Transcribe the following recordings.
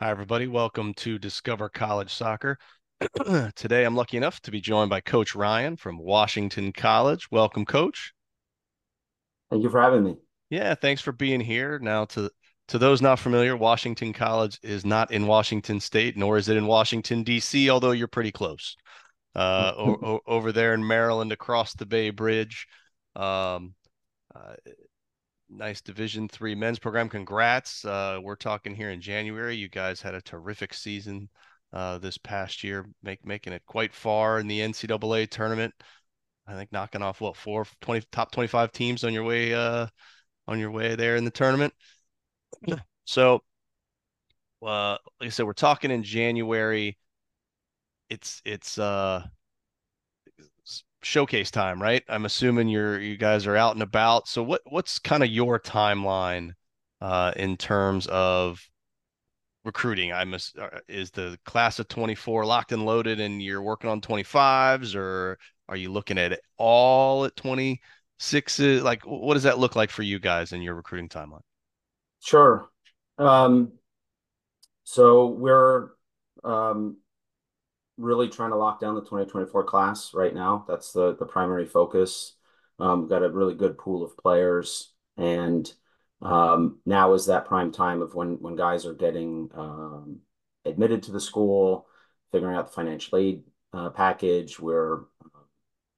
Hi, everybody. Welcome to Discover College Soccer. Today, I'm lucky enough to be joined by Coach Ryan from Washington College. Welcome, Coach. Thank you for having me. Yeah, thanks for being here. Now, to to those not familiar, Washington College is not in Washington State, nor is it in Washington D.C. Although you're pretty close. Uh, o- over there in Maryland, across the Bay Bridge. Um, uh, nice division three men's program. Congrats uh, we're talking here in january. You guys had a terrific season uh, this past year make, making it quite far in the ncaa tournament. I think knocking off what four 20 top 25 teams on your way uh, on your way there in the tournament? So uh, like i said we're talking in january. It's it's uh showcase time, right? I'm assuming you're you guys are out and about. So what what's kind of your timeline uh, in terms of recruiting? I'm uh, is the class of 24 locked and loaded, and you're working on 25s, or are you looking at it all at 26? Like, what does that look like for you guys in your recruiting timeline? Sure. Um, so we're um, really trying to lock down the 2024 class right now. That's the the primary focus. Um, we've got a really good pool of players, and um, now is that prime time of when when guys are getting um, admitted to the school, figuring out the financial aid uh, package. Where uh,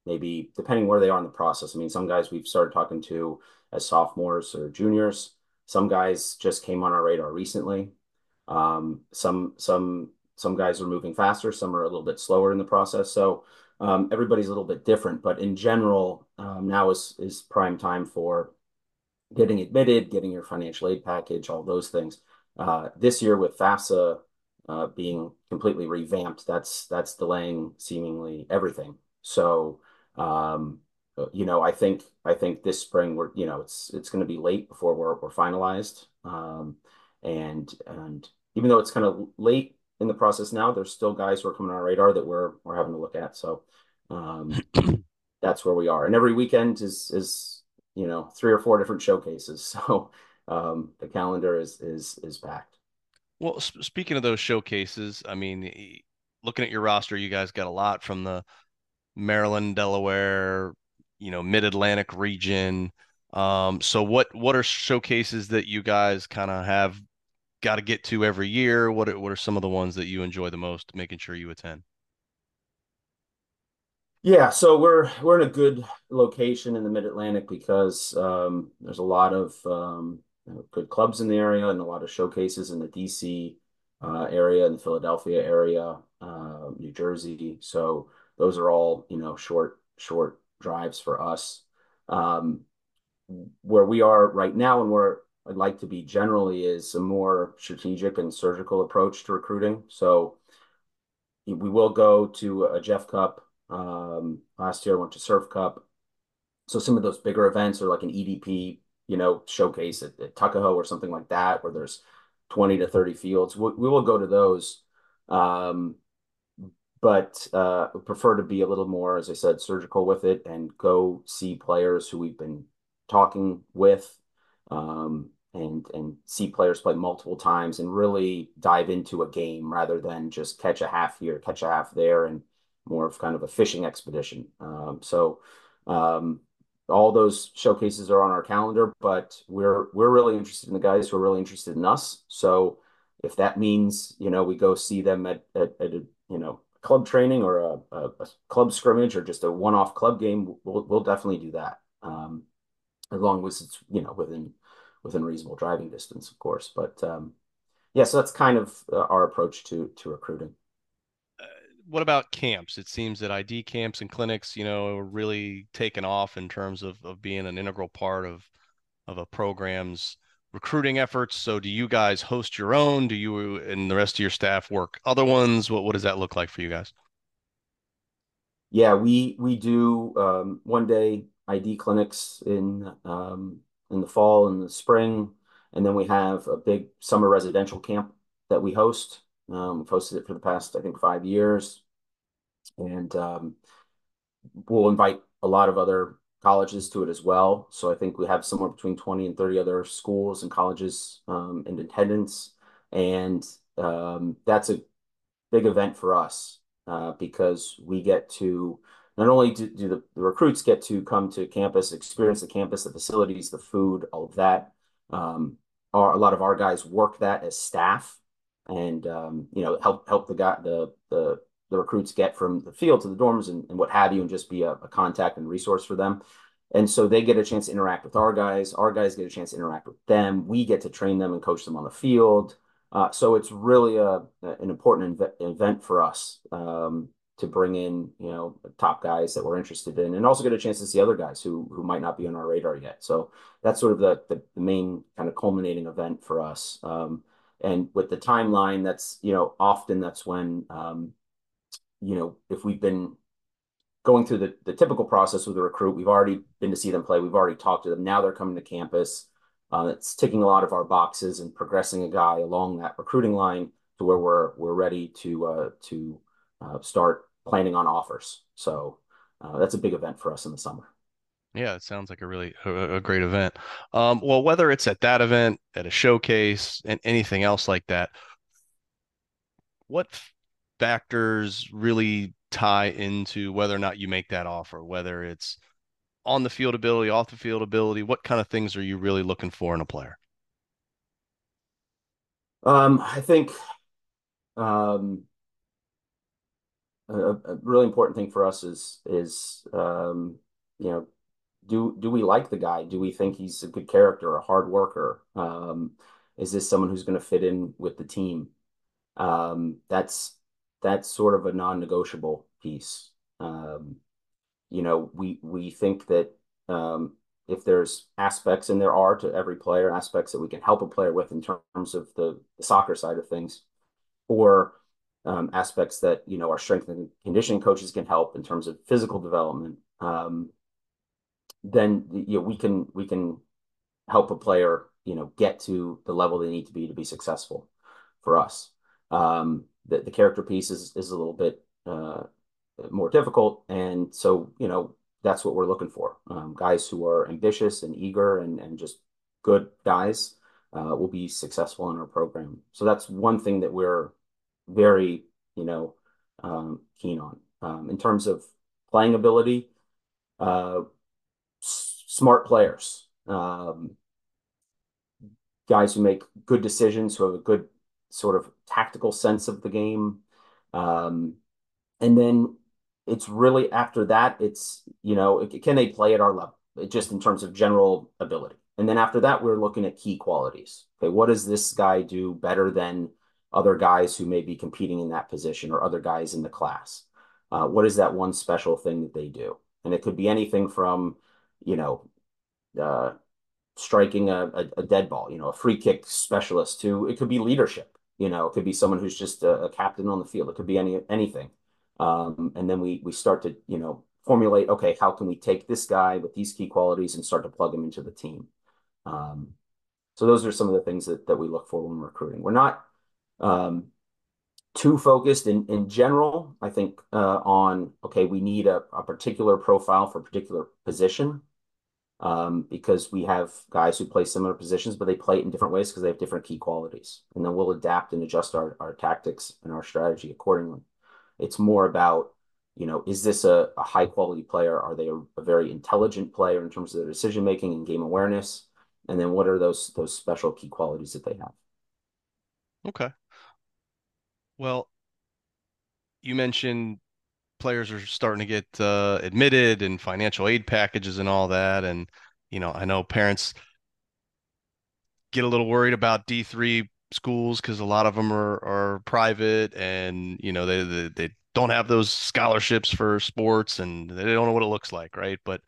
maybe depending where they are in the process. I mean, some guys we've started talking to as sophomores or juniors. Some guys just came on our radar recently. Um, some some some guys are moving faster, some are a little bit slower in the process. So um, everybody's a little bit different, but in general, um, now is is prime time for getting admitted, getting your financial aid package, all those things. Uh, this year with FAFSA uh, being completely revamped, that's that's delaying seemingly everything. So um, you know, I think I think this spring we're you know it's it's going to be late before we're we're finalized, um, and and even though it's kind of late in the process now. There's still guys who are coming on our radar that we're we're having to look at. So um, that's where we are. And every weekend is is you know three or four different showcases. So um, the calendar is is is packed. Well, sp- speaking of those showcases, I mean, looking at your roster, you guys got a lot from the Maryland, Delaware, you know, Mid Atlantic region. Um, so what what are showcases that you guys kind of have got to get to every year? What are, what are some of the ones that you enjoy the most, making sure you attend? Yeah, so we're we're in a good location in the Mid Atlantic because um, there's a lot of um, good clubs in the area and a lot of showcases in the DC uh, area and the Philadelphia area, uh, New Jersey. So those are all you know short short drives for us. Um, where we are right now and where I'd like to be generally is a more strategic and surgical approach to recruiting. So we will go to a Jeff Cup. Um, last year I went to Surf Cup. So some of those bigger events are like an EDP, you know, showcase at, at Tuckahoe or something like that, where there's 20 to 30 fields. We, we will go to those. Um, but uh, prefer to be a little more, as I said, surgical with it and go see players who we've been talking with um, and and see players play multiple times and really dive into a game rather than just catch a half here, catch a half there, and more of kind of a fishing expedition. Um, so um, all those showcases are on our calendar, but we're we're really interested in the guys who are really interested in us. So If that means, you know, we go see them at, at, at a, you know, club training or a, a, a club scrimmage or just a one-off club game, we'll, we'll definitely do that. Um, as long as it's, you know, within, within reasonable driving distance, of course. But, um, yeah, so that's kind of uh, our approach to, to recruiting what about camps? It seems that ID camps and clinics, you know, are really taken off in terms of, of being an integral part of of a program's recruiting efforts. So do you guys host your own? Do you and the rest of your staff work other ones? What what does that look like for you guys? Yeah, we we do um, one day ID clinics in um, in the fall and the spring, and then we have a big summer residential camp that we host. Um, we've hosted it for the past, I think, five years. And um, we'll invite a lot of other colleges to it as well. So I think we have somewhere between 20 and 30 other schools and colleges um, in attendance. And um, that's a big event for us uh, because we get to not only do, do the, the, recruits get to come to campus, experience the campus, the facilities, the food, all of that. Um, our, a lot of our guys work that as staff and um, you know help help the guy the the the recruits get from the field to the dorms and, and what have you, and just be a, a, contact and resource for them. And so they get a chance to interact with our guys. Our guys get a chance to interact with them. We get to train them and coach them on the field. Uh, so it's really a, an important event for us um, to bring in, you know, top guys that we're interested in, and also get a chance to see other guys who who might not be on our radar yet. So that's sort of the the, the main kind of culminating event for us. Um, and with the timeline, that's, you know, often that's when, um, you know, if we've been going through the, the typical process with a recruit, we've already been to see them play, we've already talked to them. Now they're coming to campus. Uh, it's ticking a lot of our boxes and progressing a guy along that recruiting line to where we're we're ready to uh, to uh, start planning on offers. So uh, that's a big event for us in the summer. Yeah, it sounds like a really a, a great event. Um, well, whether it's at that event, at a showcase, and anything else like that, what factors really tie into whether or not you make that offer? Whether it's on the field ability, off the field ability, what kind of things are you really looking for in a player? Um, I think um, a, a, really important thing for us is is um, you know do do we like the guy? Do we think he's a good character, a hard worker? Um, is this someone who's going to fit in with the team? Um, that's that's sort of a non-negotiable piece. Um, you know, we we think that um, if there's aspects, and there are to every player, aspects that we can help a player with in terms of the, the soccer side of things, or um, aspects that you know our strength and conditioning coaches can help in terms of physical development. Um, then you know we can we can help a player you know get to the level they need to be to be successful for us. Um, the, the character piece is is a little bit uh, more difficult, and so you know that's what we're looking for. Um, guys who are ambitious and eager and and just good guys uh, will be successful in our program. So that's one thing that we're very you know um, keen on um, in terms of playing ability. Uh, smart players, um, guys who make good decisions, who have a good sort of tactical sense of the game. Um, and then it's really after that, it's, you know, can they play at our level, just in terms of general ability? And then after that, we're looking at key qualities. Okay, what does this guy do better than other guys who may be competing in that position or other guys in the class? Uh, what is that one special thing that they do? And it could be anything from, you know, uh, striking a, a, a, dead ball, you know, a free kick specialist to it could be leadership, you know, it could be someone who's just a, a captain on the field. It could be any anything. Um, and then we we start to, you know, formulate, okay, how can we take this guy with these key qualities and start to plug him into the team? Um, so those are some of the things that, that we look for when recruiting. We're not um, too focused in, in general, I think, uh, on, okay, we need a, a particular profile for a particular position um, because we have guys who play similar positions, but they play it in different ways because they have different key qualities. And then we'll adapt and adjust our, our tactics and our strategy accordingly. It's more about, you know, is this a, a high quality player? Are they a, a very intelligent player in terms of their decision making and game awareness? And then what are those those special key qualities that they have? Okay. Well, you mentioned players are starting to get uh, admitted and financial aid packages and all that. And, you know, I know parents get a little worried about D3 schools because a lot of them are, are private and, you know, they, they, they don't have those scholarships for sports and they don't know what it looks like, right? But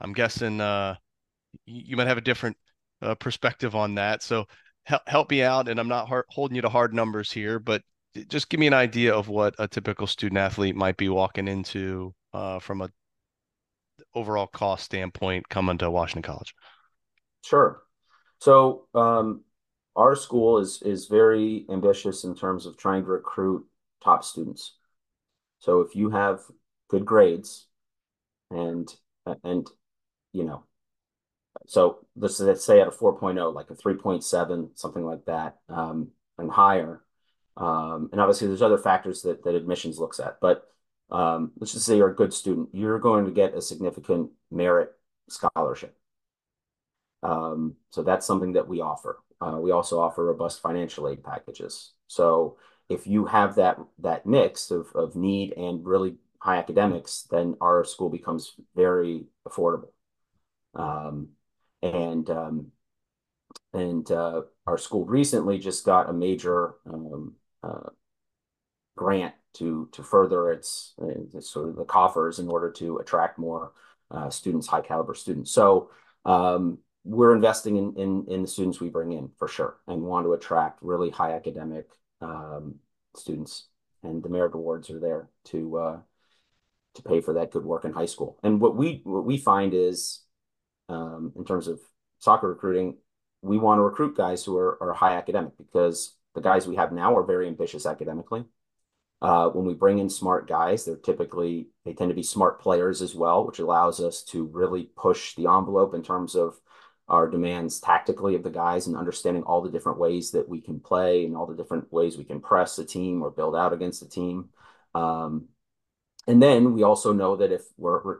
I'm guessing uh, you might have a different uh, perspective on that. So help help me out, and I'm not hard, holding you to hard numbers here, but just give me an idea of what a typical student athlete might be walking into uh, from a overall cost standpoint coming to Washington College. Sure. So um, our school is is very ambitious in terms of trying to recruit top students. So if you have good grades and and you know so let's, let's say at a 4.0 like a 3.7 something like that um, and higher um, and obviously there's other factors that, that admissions looks at but um, let's just say you're a good student you're going to get a significant merit scholarship. Um, so that's something that we offer. Uh, we also offer robust financial aid packages. So if you have that that mix of, of need and really high academics then our school becomes very affordable. Um, and um, and uh, our school recently just got a major um, uh, grant to to further its, its, sort of the coffers in order to attract more uh, students, high caliber students. So um, we're investing in, in in the students we bring in for sure, and want to attract really high academic um, students, and the merit awards are there to uh, to pay for that good work in high school. And what we what we find is um, in terms of soccer recruiting, we want to recruit guys who are, are high academic because the guys we have now are very ambitious academically. Uh, when we bring in smart guys, they're typically they tend to be smart players as well, which allows us to really push the envelope in terms of our demands tactically of the guys and understanding all the different ways that we can play and all the different ways we can press a team or build out against a team. Um, and then we also know that if we're, we're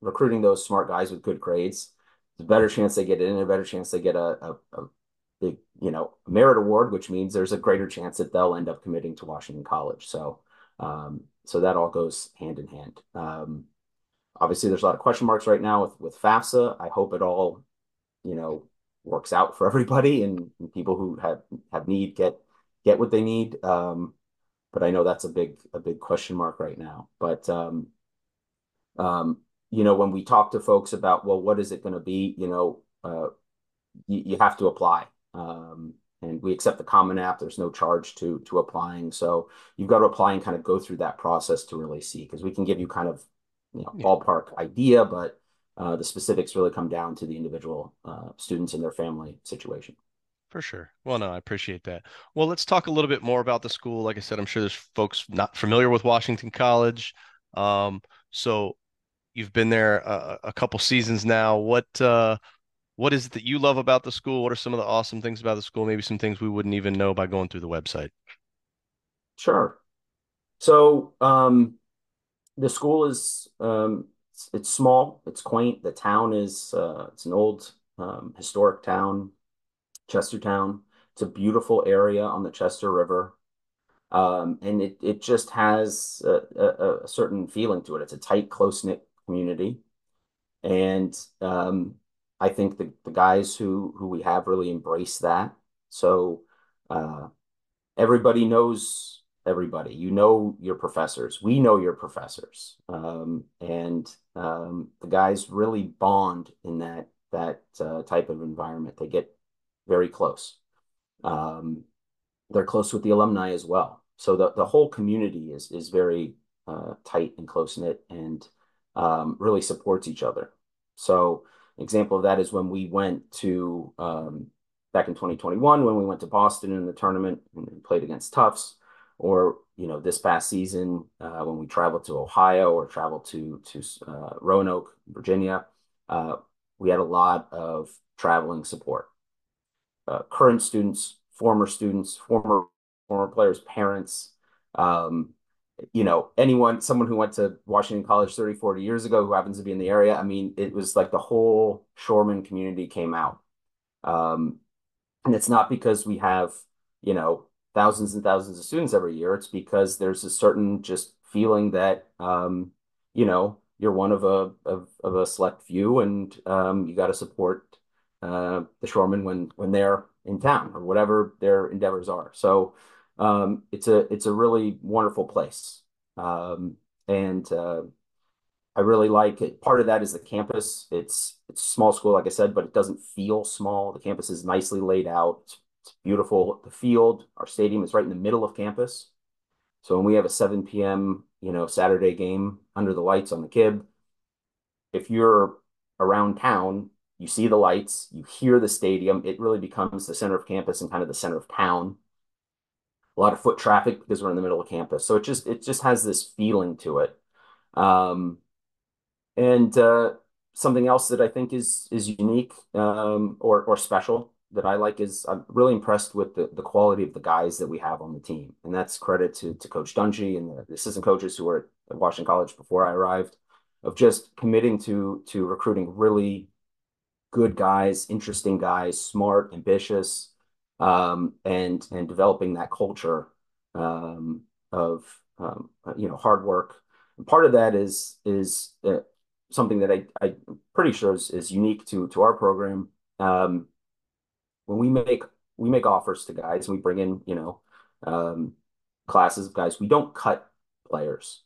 recruiting those smart guys with good grades, a better chance they get in, a better chance they get a, a, a big, you know, merit award, which means there's a greater chance that they'll end up committing to Washington College. So, um, so that all goes hand in hand. Um, obviously, there's a lot of question marks right now with with FAFSA. I hope it all, you know, works out for everybody and, and people who have have need get get what they need. Um, but I know that's a big a big question mark right now. But um, um, you know, when we talk to folks about, well, what is it going to be? You know, uh, you have to apply. Um, and we accept the Common App. There's no charge to to applying, so you've got to apply and kind of go through that process to really see because we can give you kind of you know yeah. ballpark idea, but uh, the specifics really come down to the individual uh, students and their family situation. For sure. Well, no, I appreciate that. Well, let's talk a little bit more about the school. Like I said, I'm sure there's folks not familiar with Washington College. Um, so you've been there a, a couple seasons now. What uh, what is it that you love about the school? What are some of the awesome things about the school? Maybe some things we wouldn't even know by going through the website. Sure. So um, the school is um, it's, it's, small, it's quaint. The town is uh, it's an old um, historic town, Chestertown. It's a beautiful area on the Chester River. Um, and it it just has a, a, a, certain feeling to it. It's a tight, close knit community. And um, I think the, the guys who, who we have really embrace that. So uh, everybody knows everybody. You know your professors. We know your professors. Um, and um, the guys really bond in that that uh, type of environment. They get very close. Um, they're close with the alumni as well. So the, the whole community is is very uh, tight and close knit, and um, really supports each other. So example of that is when we went to um, back in 2021 when we went to Boston in the tournament and played against Tufts, or you know this past season uh, when we traveled to Ohio or traveled to to uh, Roanoke, Virginia. Uh, we had a lot of traveling support. Uh, current students, former students, former former players' parents, um, you know, anyone, someone who went to Washington College 30, 40 years ago who happens to be in the area, I mean, it was like the whole Shoreman community came out. Um, and it's not because we have, you know, thousands and thousands of students every year, it's because there's a certain just feeling that um, you know you're one of a of, of a select few, and um, you got to support uh, the Shoremen when when they're in town or whatever their endeavors are. So um, it's a it's a really wonderful place, um, and uh, I really like it. Part of that is the campus. It's it's small school, like I said, but it doesn't feel small. The campus is nicely laid out. It's, it's beautiful. The field, our stadium is right in the middle of campus. So when we have a 7 p.m., you know, Saturday game under the lights on the Kib, if you're around town, you see the lights, you hear the stadium, it really becomes the center of campus and kind of the center of town. A lot of foot traffic because we're in the middle of campus. So it just it just has this feeling to it. Um, and uh, something else that I think is is unique um, or or special that I like is I'm really impressed with the, the quality of the guys that we have on the team. And that's credit to, to Coach Dunshee and the assistant coaches who were at Washington College before I arrived of just committing to to recruiting really good guys, interesting guys, smart, ambitious, um, and and developing that culture um, of um, you know hard work. And part of that is is uh, something that I I'm pretty sure is, is unique to to our program. Um, when we make we make offers to guys and we bring in you know um, classes of guys, we don't cut players.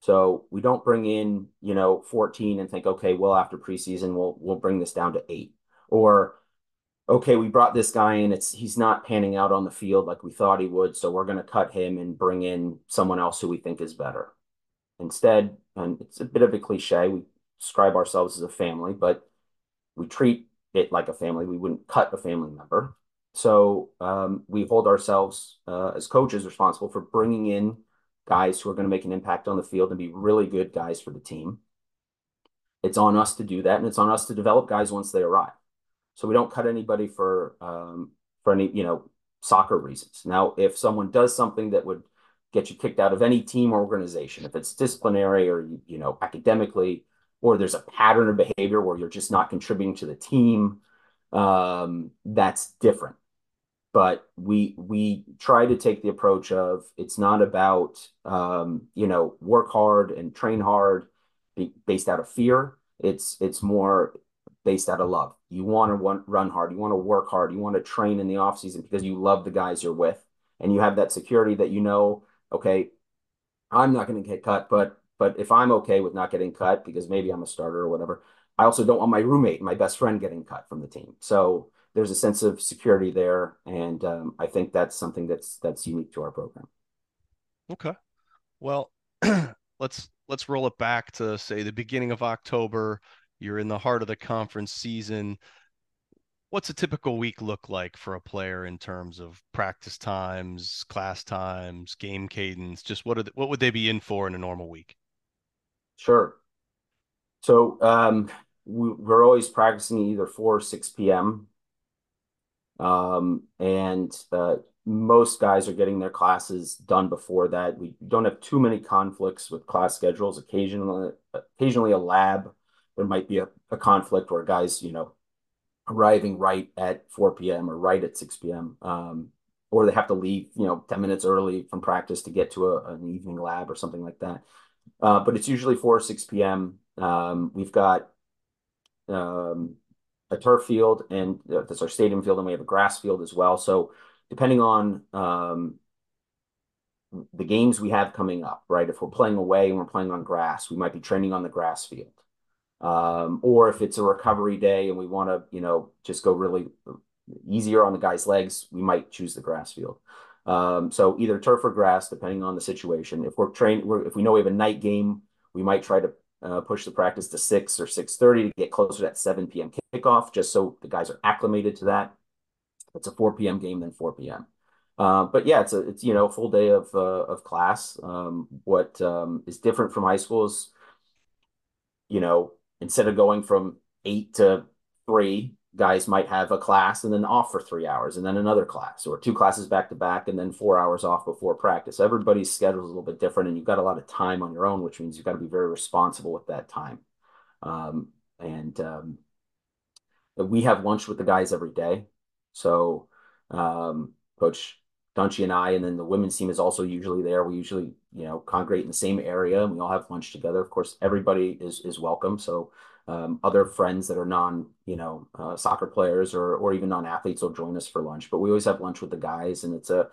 So we don't bring in, you know, 14 and think, okay, well, after preseason, we'll we'll bring this down to eight. Or okay, we brought this guy in, it's he's not panning out on the field like we thought he would, so we're gonna cut him and bring in someone else who we think is better. Instead, and it's a bit of a cliche, we describe ourselves as a family, but we treat it like a family. We wouldn't cut a family member. So um, we hold ourselves uh, as coaches responsible for bringing in guys who are going to make an impact on the field and be really good guys for the team. It's on us to do that, and it's on us to develop guys once they arrive. So we don't cut anybody for um, for any you know soccer reasons. Now, if someone does something that would get you kicked out of any team or organization, if it's disciplinary or you know academically, or there's a pattern of behavior where you're just not contributing to the team, um, that's different but we we try to take the approach of it's not about um, you know work hard and train hard based out of fear. It's it's more based out of love. You want to run hard. You want to work hard. You want to train in the off season because you love the guys you're with, and you have that security that you know. Okay, I'm not going to get cut, but but if I'm okay with not getting cut because maybe I'm a starter or whatever, I also don't want my roommate, my best friend, getting cut from the team. So there's a sense of security there, and um, I think that's something that's that's unique to our program. Okay, well, let's let's roll it back to say the beginning of October. You're in the heart of the conference season. What's a typical week look like for a player in terms of practice times, class times, game cadence? Just what are the, what would they be in for in a normal week? Sure. So um, we, are always practicing either 4 or 6 p.m. Um, and uh, most guys are getting their classes done before that. We don't have too many conflicts with class schedules. Occasionally, occasionally a lab, there might be a, a conflict where guys, you know, arriving right at 4 p.m. or right at 6 p.m. Um, or they have to leave, you know, 10 minutes early from practice to get to a, an evening lab or something like that. Uh, but it's usually 4 or 6 p.m. Um, we've got um, a turf field, and uh, that's our stadium field, and we have a grass field as well. So depending on um, the games we have coming up, right? If we're playing away and we're playing on grass, we might be training on the grass field. Um, or if it's a recovery day and we want to, you know, just go really easier on the guy's legs, we might choose the grass field. Um, so either turf or grass, depending on the situation. If we're trained, if we know we have a night game, we might try to uh, push the practice to 6 or 6.30 to get closer to that 7 p.m. kickoff, just so the guys are acclimated to that. If It's a 4 p.m. game, then 4 p.m. Uh, but yeah, it's a it's you know full day of uh, of class. Um, what um, is different from high school is, you know, instead of going from eight to three, guys might have a class and then off for three hours and then another class or two classes back to back and then four hours off before practice. Everybody's schedule is a little bit different and you've got a lot of time on your own, which means you've got to be very responsible with that time. Um, and um, we have lunch with the guys every day. So um, Coach Dunshee and I, and then the women's team is also usually there. We usually, you know, congregate in the same area and we all have lunch together. Of course, everybody is is welcome. So um, other friends that are non, you know, uh, soccer players or or even non-athletes will join us for lunch. But we always have lunch with the guys, and it's a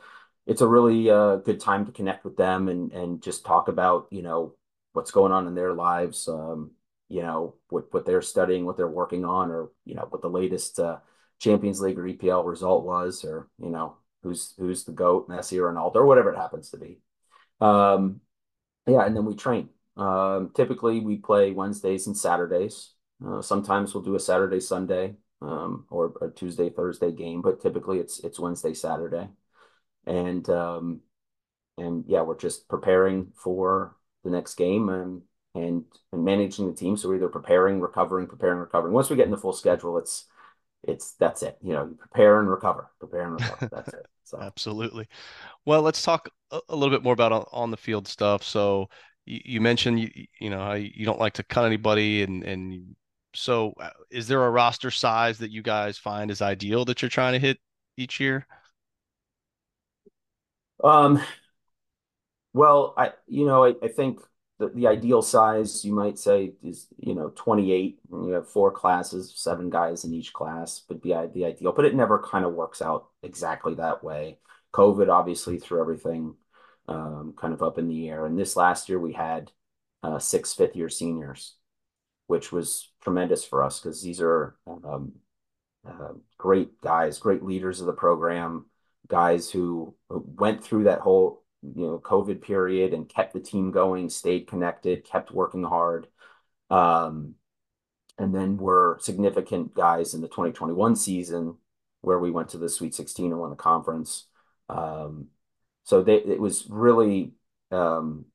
it's a really uh, good time to connect with them and and just talk about, you know, what's going on in their lives, um, you know, what what they're studying, what they're working on, or you know, what the latest uh, Champions League or EPL result was, or you know, who's who's the goat, Messi or Ronaldo, or whatever it happens to be. Um, yeah, and then we train. Um, typically, we play Wednesdays and Saturdays. Uh, sometimes we'll do a Saturday, Sunday, um, or a Tuesday, Thursday game, but typically it's it's Wednesday, Saturday, and um, and yeah, we're just preparing for the next game and and and managing the team. So we're either preparing, recovering, preparing, recovering. Once we get in the full schedule, it's it's that's it. You know, you prepare and recover, prepare and recover. That's it. So Absolutely. Well, let's talk a, little bit more about on, on the field stuff. So you, you mentioned you, you know how you don't like to cut anybody, and and so uh, is there a roster size that you guys find is ideal that you're trying to hit each year? um well, I you know, I, I think the, the ideal size you might say is, you know, 28. And you have four classes, seven guys in each class would be the ideal, but it never kind of works out exactly that way. COVID obviously threw everything um, kind of up in the air. And this last year we had uh, six fifth year seniors, which was tremendous for us because these are um, uh, great guys, great leaders of the program, guys who went through that whole you know COVID period and kept the team going, stayed connected, kept working hard. Um, and then were significant guys in the 2021 season where we went to the Sweet 16 and won the conference. Um, so they, it was really um,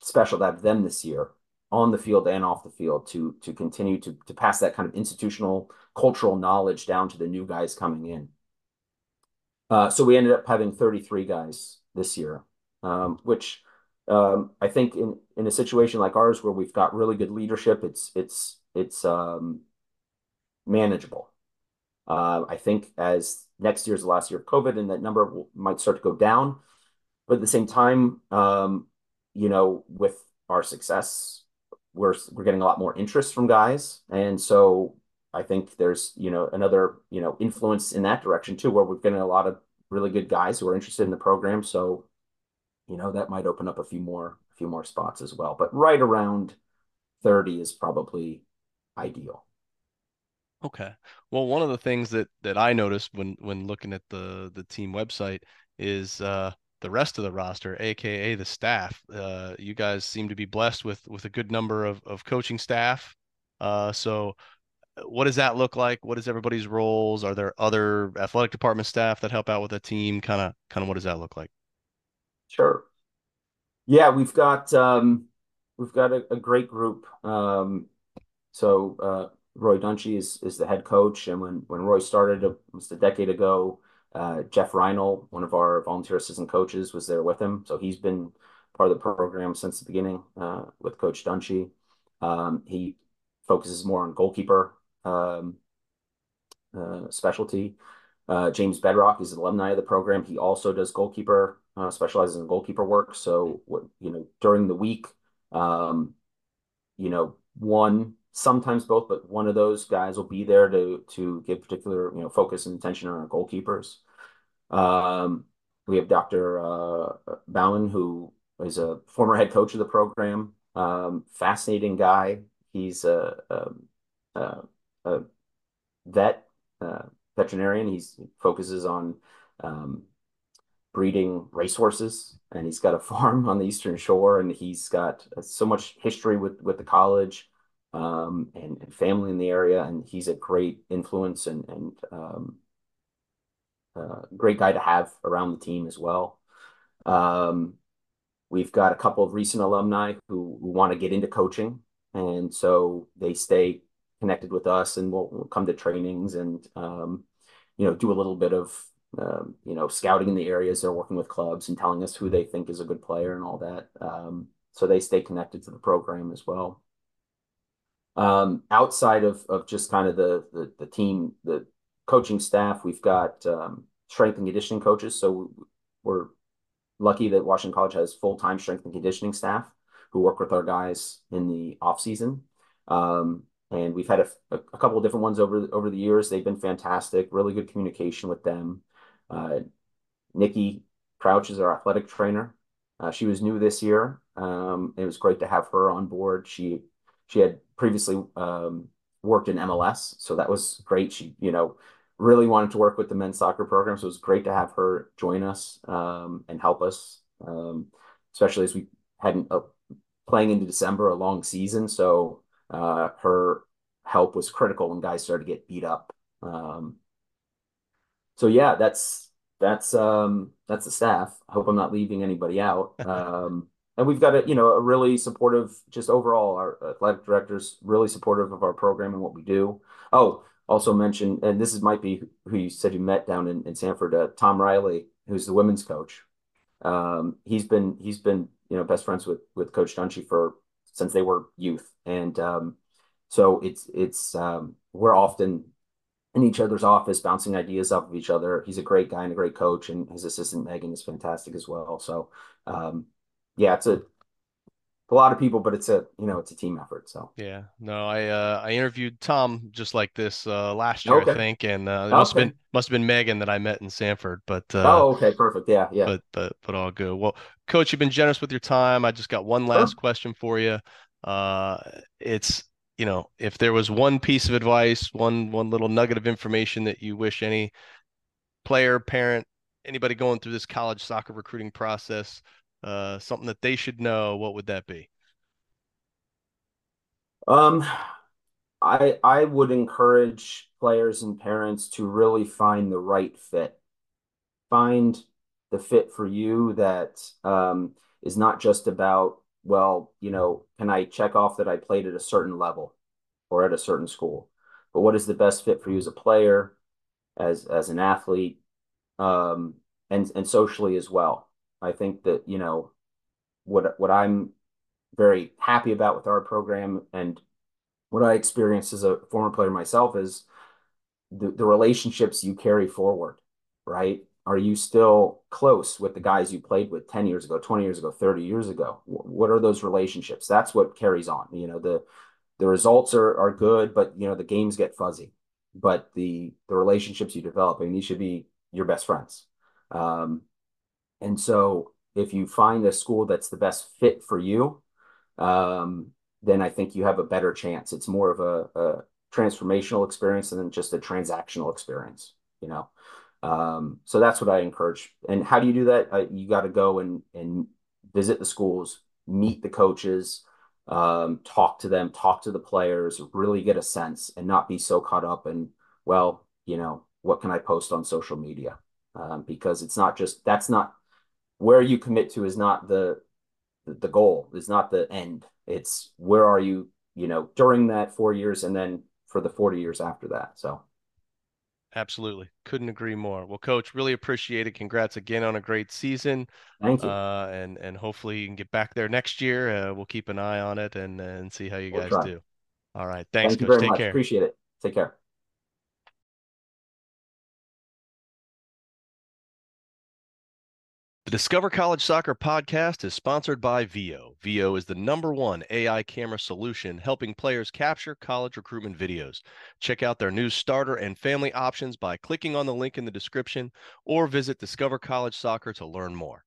special to have them this year on the field and off the field to to continue to to pass that kind of institutional cultural knowledge down to the new guys coming in. Uh, so we ended up having 33 guys this year, um, which um, I think in in a situation like ours where we've got really good leadership, it's it's it's um, manageable. Uh, I think as next year's the last year of COVID, and that number will, might start to go down, but at the same time, um, you know, with our success, we're we're getting a lot more interest from guys, and so I think there's you know another you know influence in that direction too, where we're getting a lot of really good guys who are interested in the program. So you know, that might open up a few more a few more spots as well. But right around 30 is probably ideal. Okay. Well, one of the things that that I noticed when when looking at the the team website is uh the rest of the roster, aka the staff. Uh, you guys seem to be blessed with with a good number of of coaching staff. Uh, so what does that look like? What is everybody's roles? Are there other athletic department staff that help out with a team? Kind of kind of what does that look like? Sure. Yeah, we've got um, we've got a, a great group. Um, so uh, Roy Dunshee is is the head coach, and when when Roy started almost a decade ago, uh, Jeff Reinl, one of our volunteer assistant coaches, was there with him. So he's been part of the program since the beginning uh, with Coach Dunshee. Um, he focuses more on goalkeeper um, uh, specialty. Uh, James Bedrock is an alumni of the program. He also does goalkeeper, uh, specializes in goalkeeper work. So, you know, during the week, um, you know, one, sometimes both, but one of those guys will be there to to give particular, you know, focus and attention on our goalkeepers. Um, we have Dr. Uh, Bauman, who is a former head coach of the program. Um, fascinating guy. He's a, a, a, a vet. Uh, veterinarian. He's, he focuses on um, breeding racehorses, and he's got a farm on the Eastern Shore, and he's got so much history with with the college um, and, and, family in the area, and he's a great influence and and um, uh, great guy to have around the team as well. Um, we've got a couple of recent alumni who, who want to get into coaching, and so they stay connected with us and we'll, we'll come to trainings and um, you know do a little bit of um, you know scouting in the areas they're working with clubs and telling us who they think is a good player and all that. Um, so they stay connected to the program as well. Um, outside of, of just kind of the, the, the team the coaching staff we've got um, strength and conditioning coaches. So we're lucky that Washington College has full-time strength and conditioning staff who work with our guys in the off season. Um, and we've had a, a, couple of different ones over over the years. They've been fantastic. Really good communication with them. Uh, Nikki Crouch is our athletic trainer. Uh, she was new this year. Um, it was great to have her on board. She she had previously um, worked in MLS, so that was great. She you know really wanted to work with the men's soccer program, so it was great to have her join us um, and help us, um, especially as we hadn't uh, playing into December a long season. So uh, her help was critical when guys started to get beat up. Um, so yeah, that's that's um, that's the staff. I hope I'm not leaving anybody out. Um, and we've got a you know a really supportive, just overall, our athletic directors really supportive of our program and what we do. Oh, also mention, and this is might be who you said you met down in, in Sanford, uh, Tom Riley, who's the women's coach. Um, he's been he's been you know best friends with with Coach Dunshee for since they were youth, and um, so it's it's um, we're often in each other's office, bouncing ideas off of each other. He's a great guy and a great coach, and his assistant Megan is fantastic as well. So, um, yeah, it's a a lot of people, but it's a you know it's a team effort. So yeah, no, I uh, I interviewed Tom just like this uh, last year, okay. I think, and uh, it must okay. have been must have been Megan that I met in Sanford. But uh, oh, okay, perfect, yeah, yeah. But but but all good. Well, Coach, you've been generous with your time. I just got one last sure. question for you. Uh, it's you know, if there was one piece of advice, one one little nugget of information that you wish any player, parent, anybody going through this college soccer recruiting process, uh, something that they should know, what would that be? Um, I I would encourage players and parents to really find the right fit. Find the fit for you that um, is not just about well, you know, can I check off that I played at a certain level or at a certain school? But what is the best fit for you as a player, as as an athlete, um, and and socially as well? I think that you know what what I'm very happy about with our program and what I experienced as a former player myself is the, the relationships you carry forward, right? are you still close with the guys you played with 10 years ago 20 years ago 30 years ago? What are those relationships? That's what carries on you know the the results are are good but you know the games get fuzzy. But the the relationships you develop I mean these should be your best friends. Um, and so if you find a school that's the best fit for you um, then I think you have a better chance it's more of a, a transformational experience than just a transactional experience you know um, so that's what I encourage. And how do you do that? Uh, you got to go and and visit the schools, meet the coaches, um, talk to them, talk to the players, really get a sense, and not be so caught up in well, you know, what can I post on social media? Um, because it's not just that's not where you commit to is not the the goal is not the end. It's where are you, you know, during that four years and then for the 40 years after that. So Absolutely. Couldn't agree more. Well, coach, really appreciate it. Congrats again on a great season. Thank you. Uh, and, and hopefully you can get back there next year. Uh, we'll keep an eye on it and, and see how you we'll guys try. do. All right. Thanks, Thank coach. Take much. care. Appreciate it. Take care. The Discover College Soccer podcast is sponsored by Veo. Veo is the number one AI camera solution helping players capture college recruitment videos. Check out their new starter and family options by clicking on the link in the description or visit Discover College Soccer to learn more.